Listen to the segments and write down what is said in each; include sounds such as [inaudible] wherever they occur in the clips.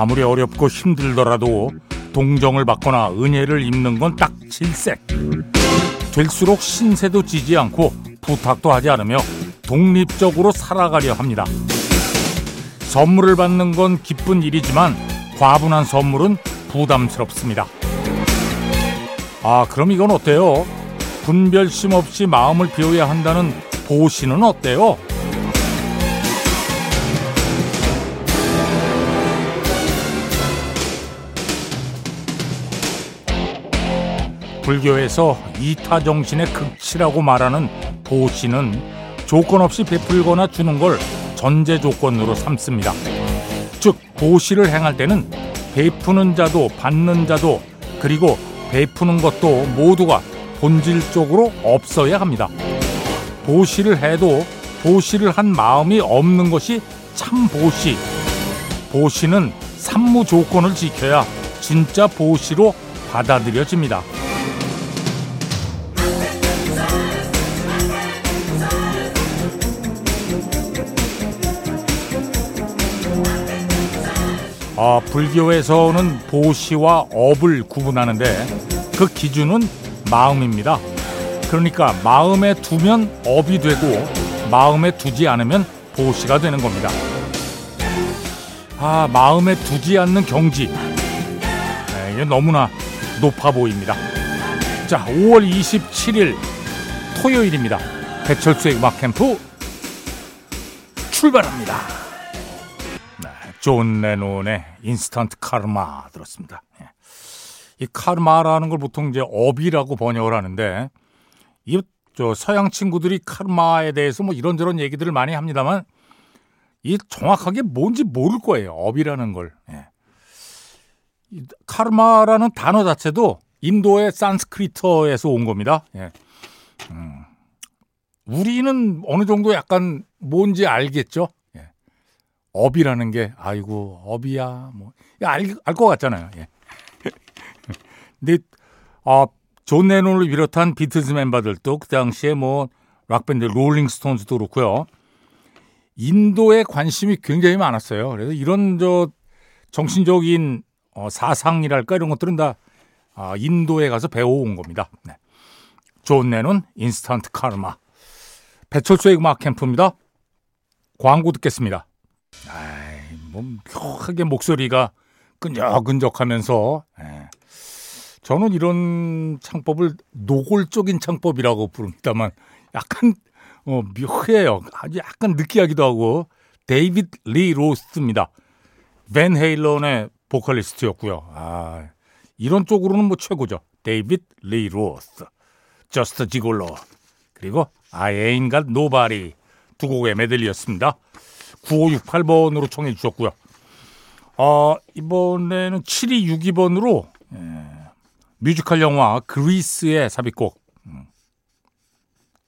아무리 어렵고 힘들더라도 동정을 받거나 은혜를 입는 건 딱 질색. 될수록 신세도 지지 않고 부탁도 하지 않으며 독립적으로 살아가려 합니다. 선물을 받는 건 기쁜 일이지만 과분한 선물은 부담스럽습니다. 아, 그럼 이건 어때요? 분별심 없이 마음을 비워야 한다는 보시는 어때요? 불교에서 이타 정신의 극치라고 말하는 보시는 조건 없이 베풀거나 주는 걸 전제 조건으로 삼습니다. 즉 보시를 행할 때는 베푸는 자도 받는 자도 그리고 베푸는 것도 모두가 본질적으로 없어야 합니다. 보시를 해도 보시를 한 마음이 없는 것이 참 보시. 보시는 산무 조건을 지켜야 진짜 보시로 받아들여집니다. 아, 불교에서는 보시와 업을 구분하는데 그 기준은 마음입니다. 그러니까 마음에 두면 업이 되고 마음에 두지 않으면 보시가 되는 겁니다. 아, 마음에 두지 않는 경지. 네, 이게 너무나 높아 보입니다. 자, 5월 27일 토요일입니다. 배철수의 음악 캠프 출발합니다. 존 레논의 Instant Karma 들었습니다. 예. 이 카르마라는 걸 보통 이제 업이라고 번역을 하는데 이 저 서양 친구들이 카르마에 대해서 뭐 이런저런 얘기들을 많이 합니다만 이 정확하게 뭔지 모를 거예요. 업이라는 걸. 예. 이 카르마라는 단어 자체도 인도의 산스크리트어에서 온 겁니다. 예. 음. 우리는 어느 정도 약간 뭔지 알겠죠? 업이라는 게 아이고 업이야 뭐알알 것 같잖아요. 예. [laughs] 근데 어, 존 레논을 비롯한 비틀즈 멤버들도 그 당시에 뭐 락밴드 롤링스톤즈도 그렇고요. 인도에 관심이 굉장히 많았어요. 그래서 이런 저 정신적인 어, 사상이랄까 이런 것들은 다 어, 인도에 가서 배워온 겁니다. 네. 존 레논 Instant Karma 배철수의 음악 캠프입니다. 광고 듣겠습니다. 아이, 뭐 묘하게 목소리가 끈적끈적하면서 예. 저는 이런 창법을 노골적인 창법이라고 부릅니다만 약간 어, 묘해요. 아주 약간 느끼하기도 하고 데이빗 리 로스입니다. 밴 헤일런의 보컬리스트였고요. 아, 이런 쪽으로는 뭐 최고죠. 데이빗 리 로스, Just Gigolo 그리고 Got Nobody 두 곡의 메들리였습니다. 9568번으로 청해 주셨고요. 어, 이번에는 7262번으로 예, 뮤지컬 영화 Grease의 삽입곡 음,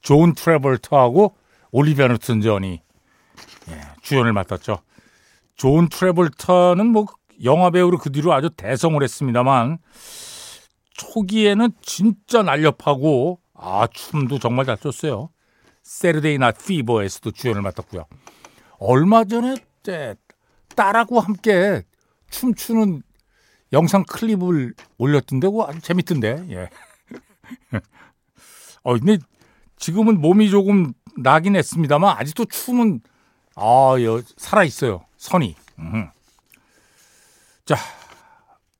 존 트래볼타하고 올리비아 뉴튼 전이 예, 주연을 맡았죠. 존 트래볼타는 뭐 영화 배우로 그 뒤로 아주 대성을 했습니다만 초기에는 진짜 날렵하고 아 춤도 정말 잘 췄어요. 세르데이 나 피버에서도 주연을 맡았고요. 얼마 전에 딸하고 함께 춤추는 영상 클립을 올렸던데 그 아주 재밌던데. 예. [laughs] 어 근데 지금은 몸이 조금 나긴 했습니다만 아직도 춤은 아 살아 있어요. 선이. 음. 자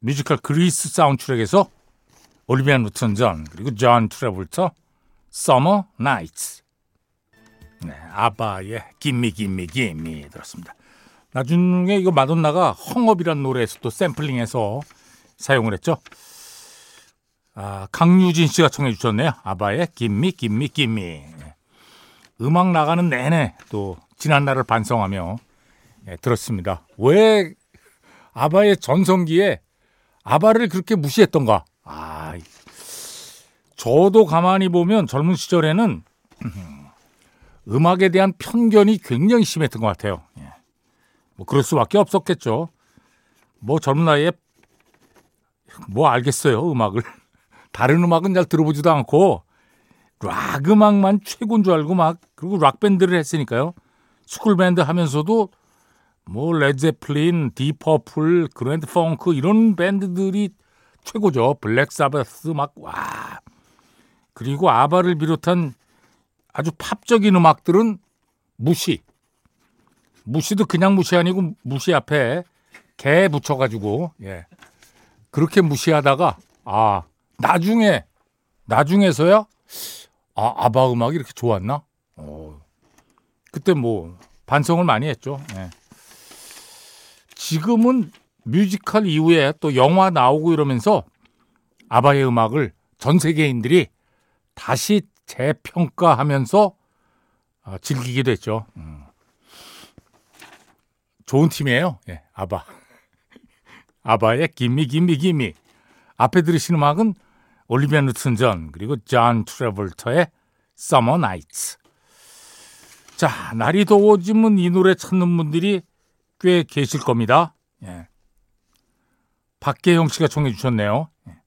뮤지컬 그리스 사운드트랙에서 올리비아 뉴튼 전 그리고 존 트래볼타 Summer Nights 네, 아바의 Gimme Gimme Gimme 들었습니다. 나중에 이거 마돈나가 Hung Up이란 노래에서 또 샘플링해서 사용을 했죠. 아, 강유진 씨가 청해 주셨네요. 아바의 Gimme Gimme Gimme. 네. 음악 나가는 내내 또 지난 날을 반성하며 네, 들었습니다. 왜 아바의 전성기에 아바를 그렇게 무시했던가? 아, 저도 가만히 보면 젊은 시절에는 음악에 대한 편견이 굉장히 심했던 것 같아요. 예. 뭐 그럴 수밖에 없었겠죠. 뭐 젊은 나이에 뭐 알겠어요 음악을 [laughs] 다른 음악은 잘 들어보지도 않고 락 음악만 최고인 줄 알고 막 그리고 락 밴드를 했으니까요. 스쿨 밴드 하면서도 뭐 레드 제플린, 딥 퍼플, 그랜드 펑크 이런 밴드들이 최고죠. 블랙 사바스 막 와. 그리고 아바를 비롯한 아주 팝적인 음악들은 무시. 무시도 그냥 무시 아니고 무시 앞에 개 붙여가지고 예 그렇게 무시하다가 아 나중에 나중에서야 아 아바 음악이 이렇게 좋았나? 어 그때 뭐 반성을 많이 했죠. 예. 지금은 뮤지컬 이후에 또 영화 나오고 이러면서 아바의 음악을 전 세계인들이 다시 재평가하면서 어, 즐기게 됐죠. 음. 좋은 팀이에요. 예, 아바. 아바의 김미 김미 김미. 앞에 들으신 음악은 올리비아 뉴튼 전 그리고 존 트래볼타의 Summer Nights. 자, 날이 더워지면 이 노래 찾는 분들이 꽤 계실 겁니다. 예. 박계영 씨가 청해 주셨네요. 예.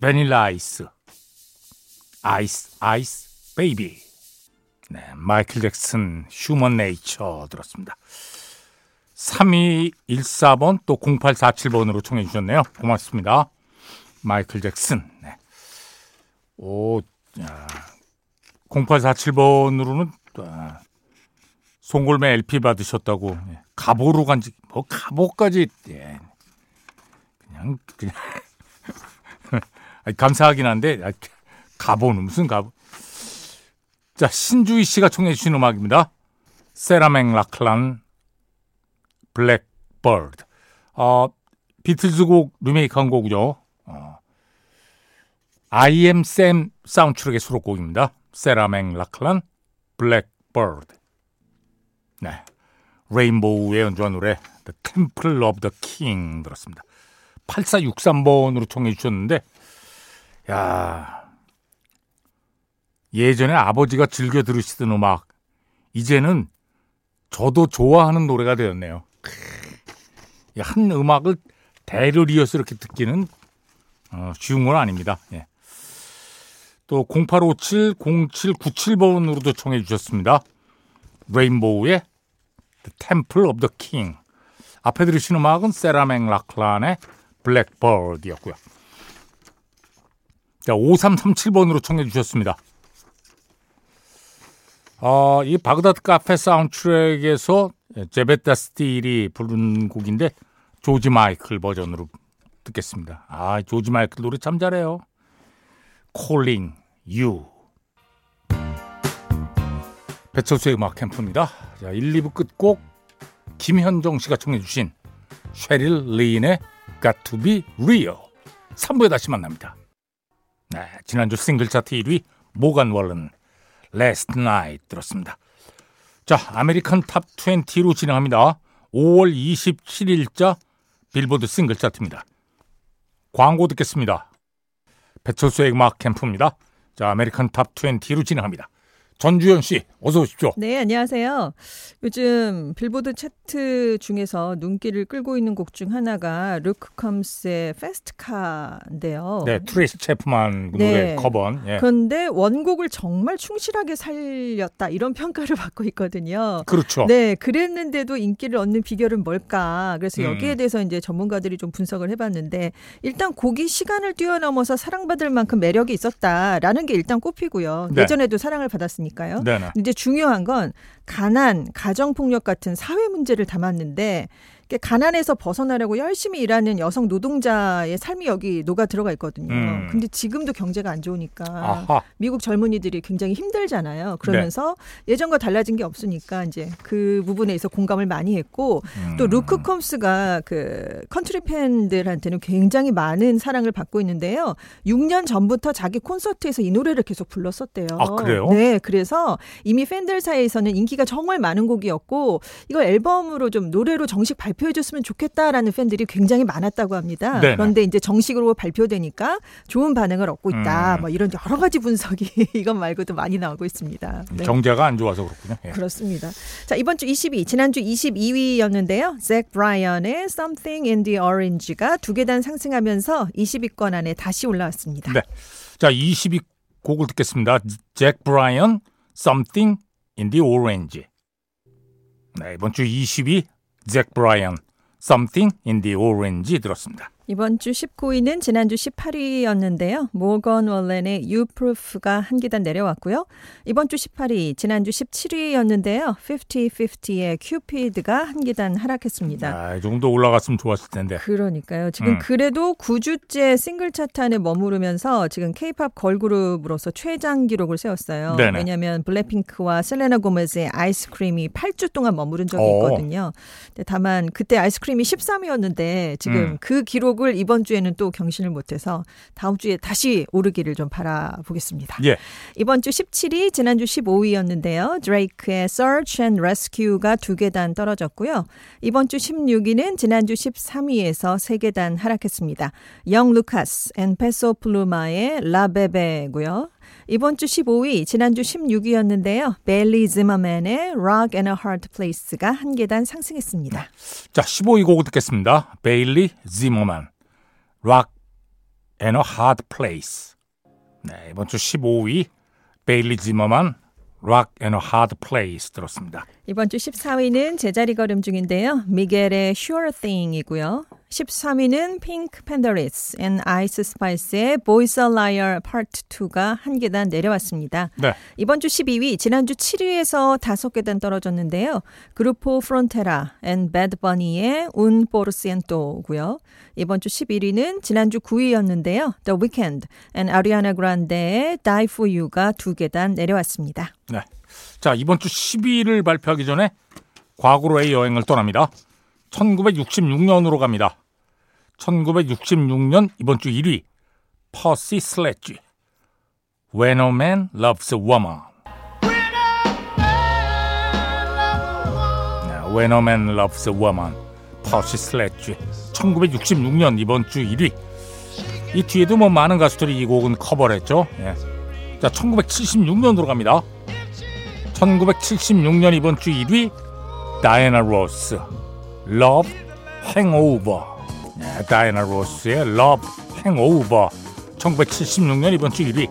바닐라 아이스. Ice Ice Baby. 네, 마이클 잭슨 Human Nature 들었습니다. 3214번 또 0847번으로 청해 주셨네요. 고맙습니다. 마이클 잭슨. 네. 오, 야, 0847번으로는 아, 송골매 LP 받으셨다고 예. 가보로 간지 뭐 가보까지 예. 그냥 그냥 [laughs] 감사하긴 한데 아, 가보는 무슨 가보 자 신주희 씨가 청해 주신 음악입니다. 세라 맥라클란 Blackbird. 어, 비틀즈 곡 리메이크한 곡이죠. 어. I am Sam 사운드트랙의 수록곡입니다. 세라 맥라클란 Blackbird. 네. 레인보우가 연주한 노래 The Temple of the King 들었습니다. 8463번으로 청해 주셨는데 야 예전에 아버지가 즐겨 들으시던 음악 이제는 저도 좋아하는 노래가 되었네요. 한 음악을 대를 이어서 이렇게 듣기는 어, 쉬운 건 아닙니다. 예. 또 0857, 0797번으로도 청해 주셨습니다. 레인보우의 The Temple of the King. 앞에 들으신 음악은 세라맹 라클란의 블랙버드였고요. 자, 5337번으로 청해 주셨습니다. 어, 이 바그다드 카페 사운드트랙에서 제베타 스틸이 부른 곡인데 조지 마이클 버전으로 듣겠습니다. 아, 조지 마이클 노래 참 잘해요. Calling You. 배철수의 음악 캠프입니다. 자, 1, 2부 끝곡 김현정 씨가 청해 주신 쉐릴 린의 Got to be Real 3부에 다시 만납니다. 네, 지난주 싱글 차트 1위 모건 월렌 Last Night 들었습니다. 자, American Top 20로 진행합니다. 5월 27일자 빌보드 싱글 차트입니다. 광고 듣겠습니다. 배철수의 음악 캠프입니다. 자, American Top 20로 진행합니다. 전주현 씨, 어서 오십시오. 네, 안녕하세요. 요즘 빌보드 차트 중에서 눈길을 끌고 있는 곡 중 하나가 루크 컴스의 Fast Car인데요. 네, 트레이시 채프먼 네. 노래 커버. 예. 그런데 원곡을 정말 충실하게 살렸다 이런 평가를 [laughs] 받고 있거든요. 그렇죠. 네, 그랬는데도 인기를 얻는 비결은 뭘까? 그래서 여기에 음. 대해서 이제 전문가들이 좀 분석을 해봤는데 일단 곡이 시간을 뛰어넘어서 사랑받을 만큼 매력이 있었다라는 게 일단 꼽히고요. 네. 예전에도 사랑을 받았으니까. 아니까요. 네네. 이제 중요한 건 가난, 가정 폭력 같은 사회 문제를 담았는데 가난에서 벗어나려고 열심히 일하는 여성 노동자의 삶이 여기 녹아 들어가 있거든요. 음. 근데 지금도 경제가 안 좋으니까 아하. 미국 젊은이들이 굉장히 힘들잖아요. 그러면서 네. 예전과 달라진 게 없으니까 이제 그 부분에서 공감을 많이 했고 음. 또 루크 컴스가 그 컨트리 팬들한테는 굉장히 많은 사랑을 받고 있는데요. 6년 전부터 자기 콘서트에서 이 노래를 계속 불렀었대요. 아, 그래요? 네, 그래서 이미 팬들 사이에서는 인기가 정말 많은 곡이었고 이거 앨범으로 좀 노래로 정식 발표 발표해줬으면 좋겠다라는 팬들이 굉장히 많았다고 합니다. 네네. 그런데 이제 정식으로 발표되니까 좋은 반응을 얻고 있다. 음. 뭐 이런 여러 가지 분석이 [laughs] 이것 말고도 많이 나오고 있습니다. 네. 경제가 안 좋아서 그렇군요. 예. 그렇습니다. 자 이번 주 22, 지난주 22위였는데요. 잭 브라이언의 Something in the Orange가 두 계단 상승하면서 20위권 안에 다시 올라왔습니다. 네. 자 20위 곡을 듣겠습니다. 잭 브라이언 Something in the Orange. 네, 이번 주 20위 잭 브라이언 Something in the Orange 들었습니다. 이번 주 19위는 지난주 18위였는데요. 모건 월렌의 You Proof가 한 계단 내려왔고요. 이번 주 18위, 지난주 17위였는데요. 50-50의 큐피드가 한 계단 하락했습니다. 아, 이 정도 올라갔으면 좋았을 텐데. 그러니까요. 지금 음. 그래도 9주째 싱글 차트 안에 머무르면서 지금 케이팝 걸그룹으로서 최장 기록을 세웠어요. 네네. 왜냐하면 블랙핑크와 셀레나 고메즈의 아이스크림이 8주 동안 머무른 적이 어. 있거든요. 근데 다만 그때 아이스크림이 13위였는데 지금 음. 그 기록 을 이번 주에는 또 경신을 못해서 다음 주에 다시 오르기를 좀 바라보겠습니다. 예. 이번 주 17위, 지난주 15위였는데요. 드레이크의 Search and Rescue가 두 계단 떨어졌고요. 이번 주 16위는 지난주 13위에서 세 계단 하락했습니다. 영 루카스 and 페소 플루마의 La Bebe고요. 이번 주 15위, 지난주 16위였는데요. 베일리 지머맨의 Rock and a Hard Place가 한 계단 상승했습니다. 자, 15위 곡 듣겠습니다. 베일리 지머맨 Rock and a Hard Place. 네, 이번 주 15위 베일리 지머맨 Rock and a Hard Place 들었습니다. 이번 주 14위는 제자리 걸음 중인데요. 미겔의 Sure Thing이고요. 13위는 핑크팬서리스 and 아이스 스파이스의 Boy's a Liar Part 2가 한 계단 내려왔습니다. 네. 이번 주 12위, 지난주 7위에서 다섯 계단 떨어졌는데요. 그루포 프론테라 and 배드 버니의 Un por ciento고요. 이번 주 11위는 지난주 9위였는데요. The Weeknd and 아리아나 그란데의 Die for You가 두 계단 내려왔습니다. 네. 자, 이번 주 10위를 발표하기 전에 과거로의 여행을 떠납니다. 1966년으로 갑니다. 1966년 이번 주 1위 퍼시 슬래지 When a Man Loves a Woman 네, When a Man Loves a Woman 퍼시 슬래지 1966년 이번 주 1위 이 뒤에도 뭐 많은 가수들이 이 곡은 커버를 했죠. 예. 자, 1976년으로 갑니다. 1976년 이번 주 1위 다이애나 로스 Hangover 네, 다이애나 로스의 Love Hangover 1976년 이번 주 1위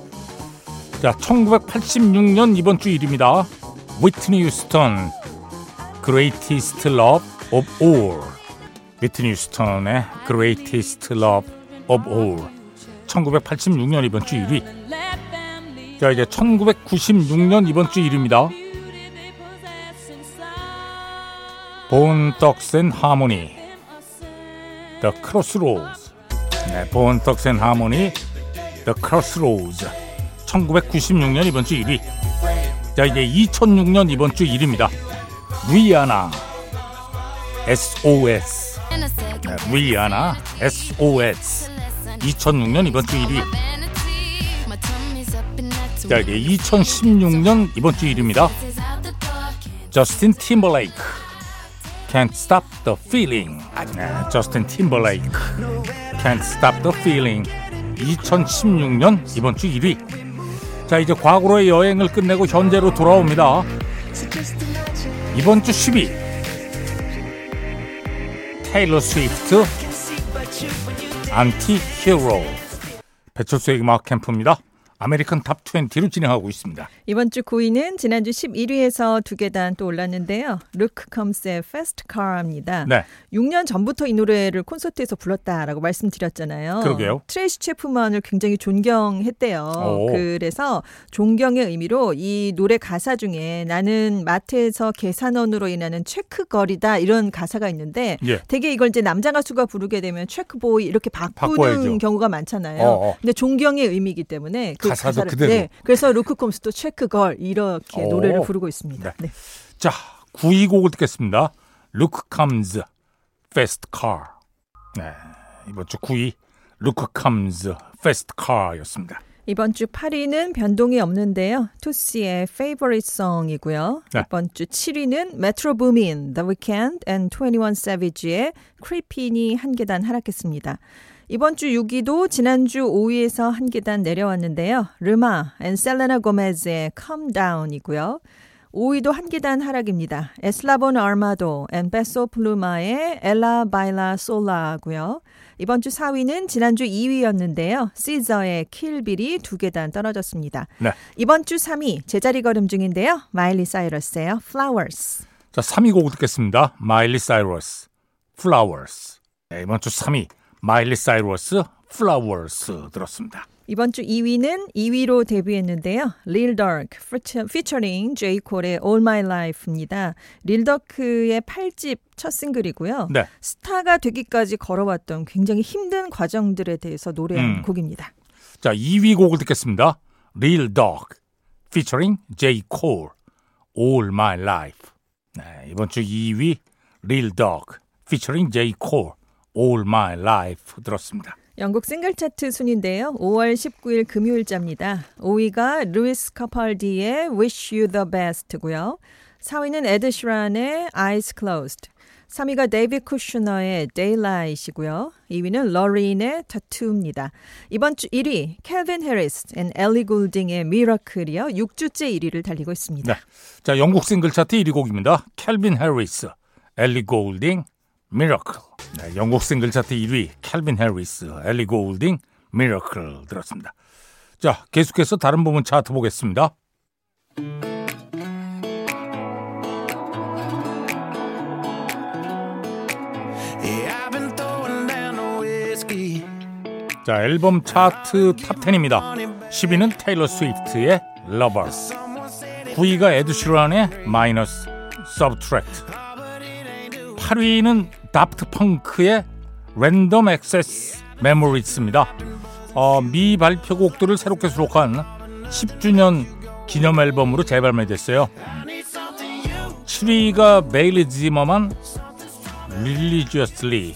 자 1986년 이번 주 1위입니다 위트니 휴스턴 Greatest Love of All 위트니 휴스턴의 Greatest Love of All 1986년 이번 주 1위 자 이제 1996년 이번 주 1위입니다. 본 떡센 하모니 The Crossroads. 네, 본 떡센 하모니 The Crossroads 1996년 이번 주 1위 자 이제 2006년 이번 주 1위입니다. 리아나 SOS 네, 리아나 SOS 2006년 이번 주 1위 자 이제 2016년 이번 주 1위입니다 저스틴 팀버레이크 Can't Stop the Feeling. 네, 저스틴 팀벌레이크. Can't Stop the Feeling. 2016년 이번 주 1위. 자, 이제 과거로의 여행을 끝내고 현재로 돌아옵니다. 이번 주 10위. 테일러 스위프트 Anti-Hero. 배철수의 음악 캠프입니다. American Top 20로 진행하고 있습니다. 이번 주 9위는 지난주 11위에서 두 계단 또 올랐는데요. 루크 컴스의 Fast Car입니다. 네. 6년 전부터 이 노래를 콘서트에서 불렀다라고 말씀드렸잖아요. 그러게요. 트레이시 체프만을 굉장히 존경했대요. 오. 그래서 존경의 의미로 이 노래 가사 중에 나는 마트에서 계산원으로 일하는 check girl이다 이런 가사가 있는데 예. 되게 이걸 이제 남자 가수가 부르게 되면 check boy 이렇게 바꾸는 바꿔야죠. 경우가 많잖아요. 어, 어. 근데 존경의 의미이기 때문에 그 가사도 가사를- 그대로. 네, 그래서 루크 콤스도 check girl 이렇게 오. 노래를 부르고 있습니다. 네. 자, 9위 곡을 듣겠습니다. Look comes fast car. 네, 이번 주 9위 Look comes fast car였습니다. 이번 주 8위는 변동이 없는데요. 투시의 Favorite Song이고요. 네. 이번 주 7위는 Metro Boomin, The Weeknd and 21 Savage의 Creepin이 한 계단 하락했습니다. 이번 주 6위도 지난주 5위에서 한 계단 내려왔는데요. 르마 and Selena Gomez의 Calm Down이고요. 5위도 한 계단 하락입니다. 에슬라본 아르마도 and 페소 플루마의 Ella Baila Sola고요. 이번 주 4위는 지난주 2위였는데요. 시저의 Kill Bill이 두 계단 떨어졌습니다. 네. 이번 주 3위 제자리 걸음 중인데요. 마일리 사이러스의 Flowers. 자, 3위 곡 듣겠습니다. 마일리 사이러스, Flowers. 네, 이번 주 3위, 마일리 사이러스, Flowers 들었습니다. 이번 주 2위는 2위로 데뷔했는데요. Lil Durk featuring J. Cole의 All My Life입니다. 릴 더크의 8집 첫 싱글이고요. 네. 스타가 되기까지 걸어왔던 굉장히 힘든 과정들에 대해서 노래한 음. 곡입니다. 자, 2위 곡을 듣겠습니다. Lil Durk featuring J. Cole, All My Life. 네, 이번 주 2위 Lil Durk featuring J. Cole, All My Life 들었습니다. 영국 싱글 차트 순인데요. 5월 19일 금요일자입니다. 5위가 루이스 카팔디의 Wish You the Best고요. 4위는 에드 시란의 Eyes Closed. 3위가 데이비드 쿠슈너의 Daylight이고요. 2위는 로린의 Tattoo입니다. 이번 주 1위 캘빈 해리스 and 엘리 골딩의 Miracle이요. 6주째 1위를 달리고 있습니다. 네. 자, 영국 싱글 차트 1위 곡입니다. 캘빈 해리스, 엘리 골딩, Miracle. 네, 영국 싱글 차트 1위 캘빈 해리스, 엘리 골딩, Miracle 들었습니다. 자, 계속해서 다른 부분 차트 보겠습니다. 자, 앨범 차트 Top 10입니다. 10위는 테일러 스위프트의 Lovers. 9위가 에드 시런의 Minus Subtract. 8위는 다프트 펑크의 Random Access Memories입니다. 어, 미 발표곡들을 새롭게 수록한 10주년 기념 앨범으로 재발매됐어요. 7위가 베일리 지머만 Religiously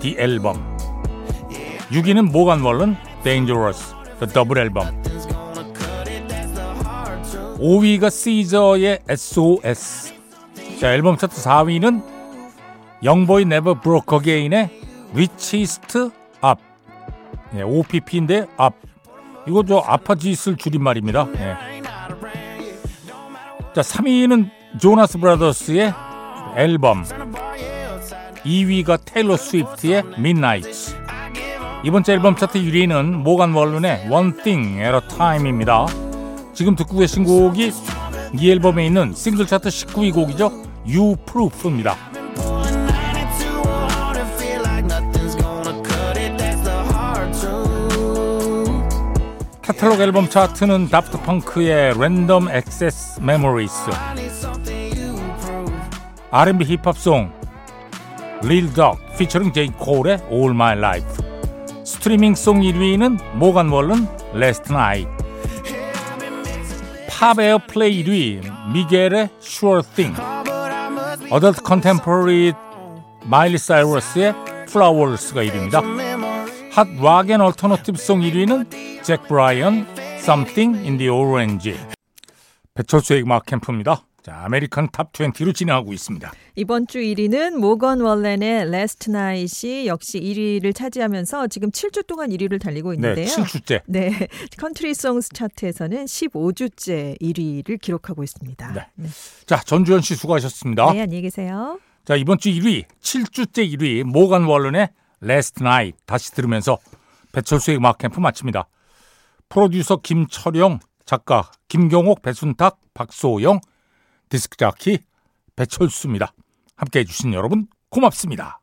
The Album 6위는 모간 월런 Dangerous The Double Album 5위가 시저의 SOS 자 앨범 차트 4위는 YoungBoy Never Broke Again의 Richest Opp 예, OPP인데 Opp 이거 저 opposite을 줄임말입니다 예. 자 3위는 조나스 브라더스의 앨범 2위가 테일러 스위프트의 Midnight 이번 주 앨범 차트 1위는 모간 월룬의 One Thing at a Time입니다. 지금 듣고 계신 곡이 이 앨범에 있는 싱글 차트 19위 곡이죠. You Proof입니다. 카탈로그 앨범 차트는 다프트 펑크의 something you prove. R&B 힙합 song Durk featuring J. Cole의 All My Life, streaming song 1위는 모간 월런 Last Night, Pop Airplay 1위 미겔의 Sure Thing, Oh, Adult Contemporary 마일리 사이러스의 Flowers가 1위입니다. Hot Rock and Alternative Song 1위는 잭 브라이언 Something in the Orange. 배철수의 음악 캠프입니다. 자, American Top 20로 진행하고 있습니다. 이번 주 1위는 모건 월렌의 Last Night이 역시 1위를 차지하면서 지금 7주 동안 1위를 달리고 네, 있는데요. 7주째. 네, [laughs] Country Songs 차트에서는 15주째 1위를 기록하고 있습니다. 네. 자, 전주현 씨 수고하셨습니다. 네, 안녕히 계세요. 자, 이번 주 1위, 7주째 1위 모간 월런의 Last Night 다시 들으면서 배철수의 음악 캠프 마칩니다. 프로듀서 김철영, 작가 김경옥, 배순탁, 박소영, 디스크 자키 배철수입니다. 함께 해 주신 여러분 고맙습니다.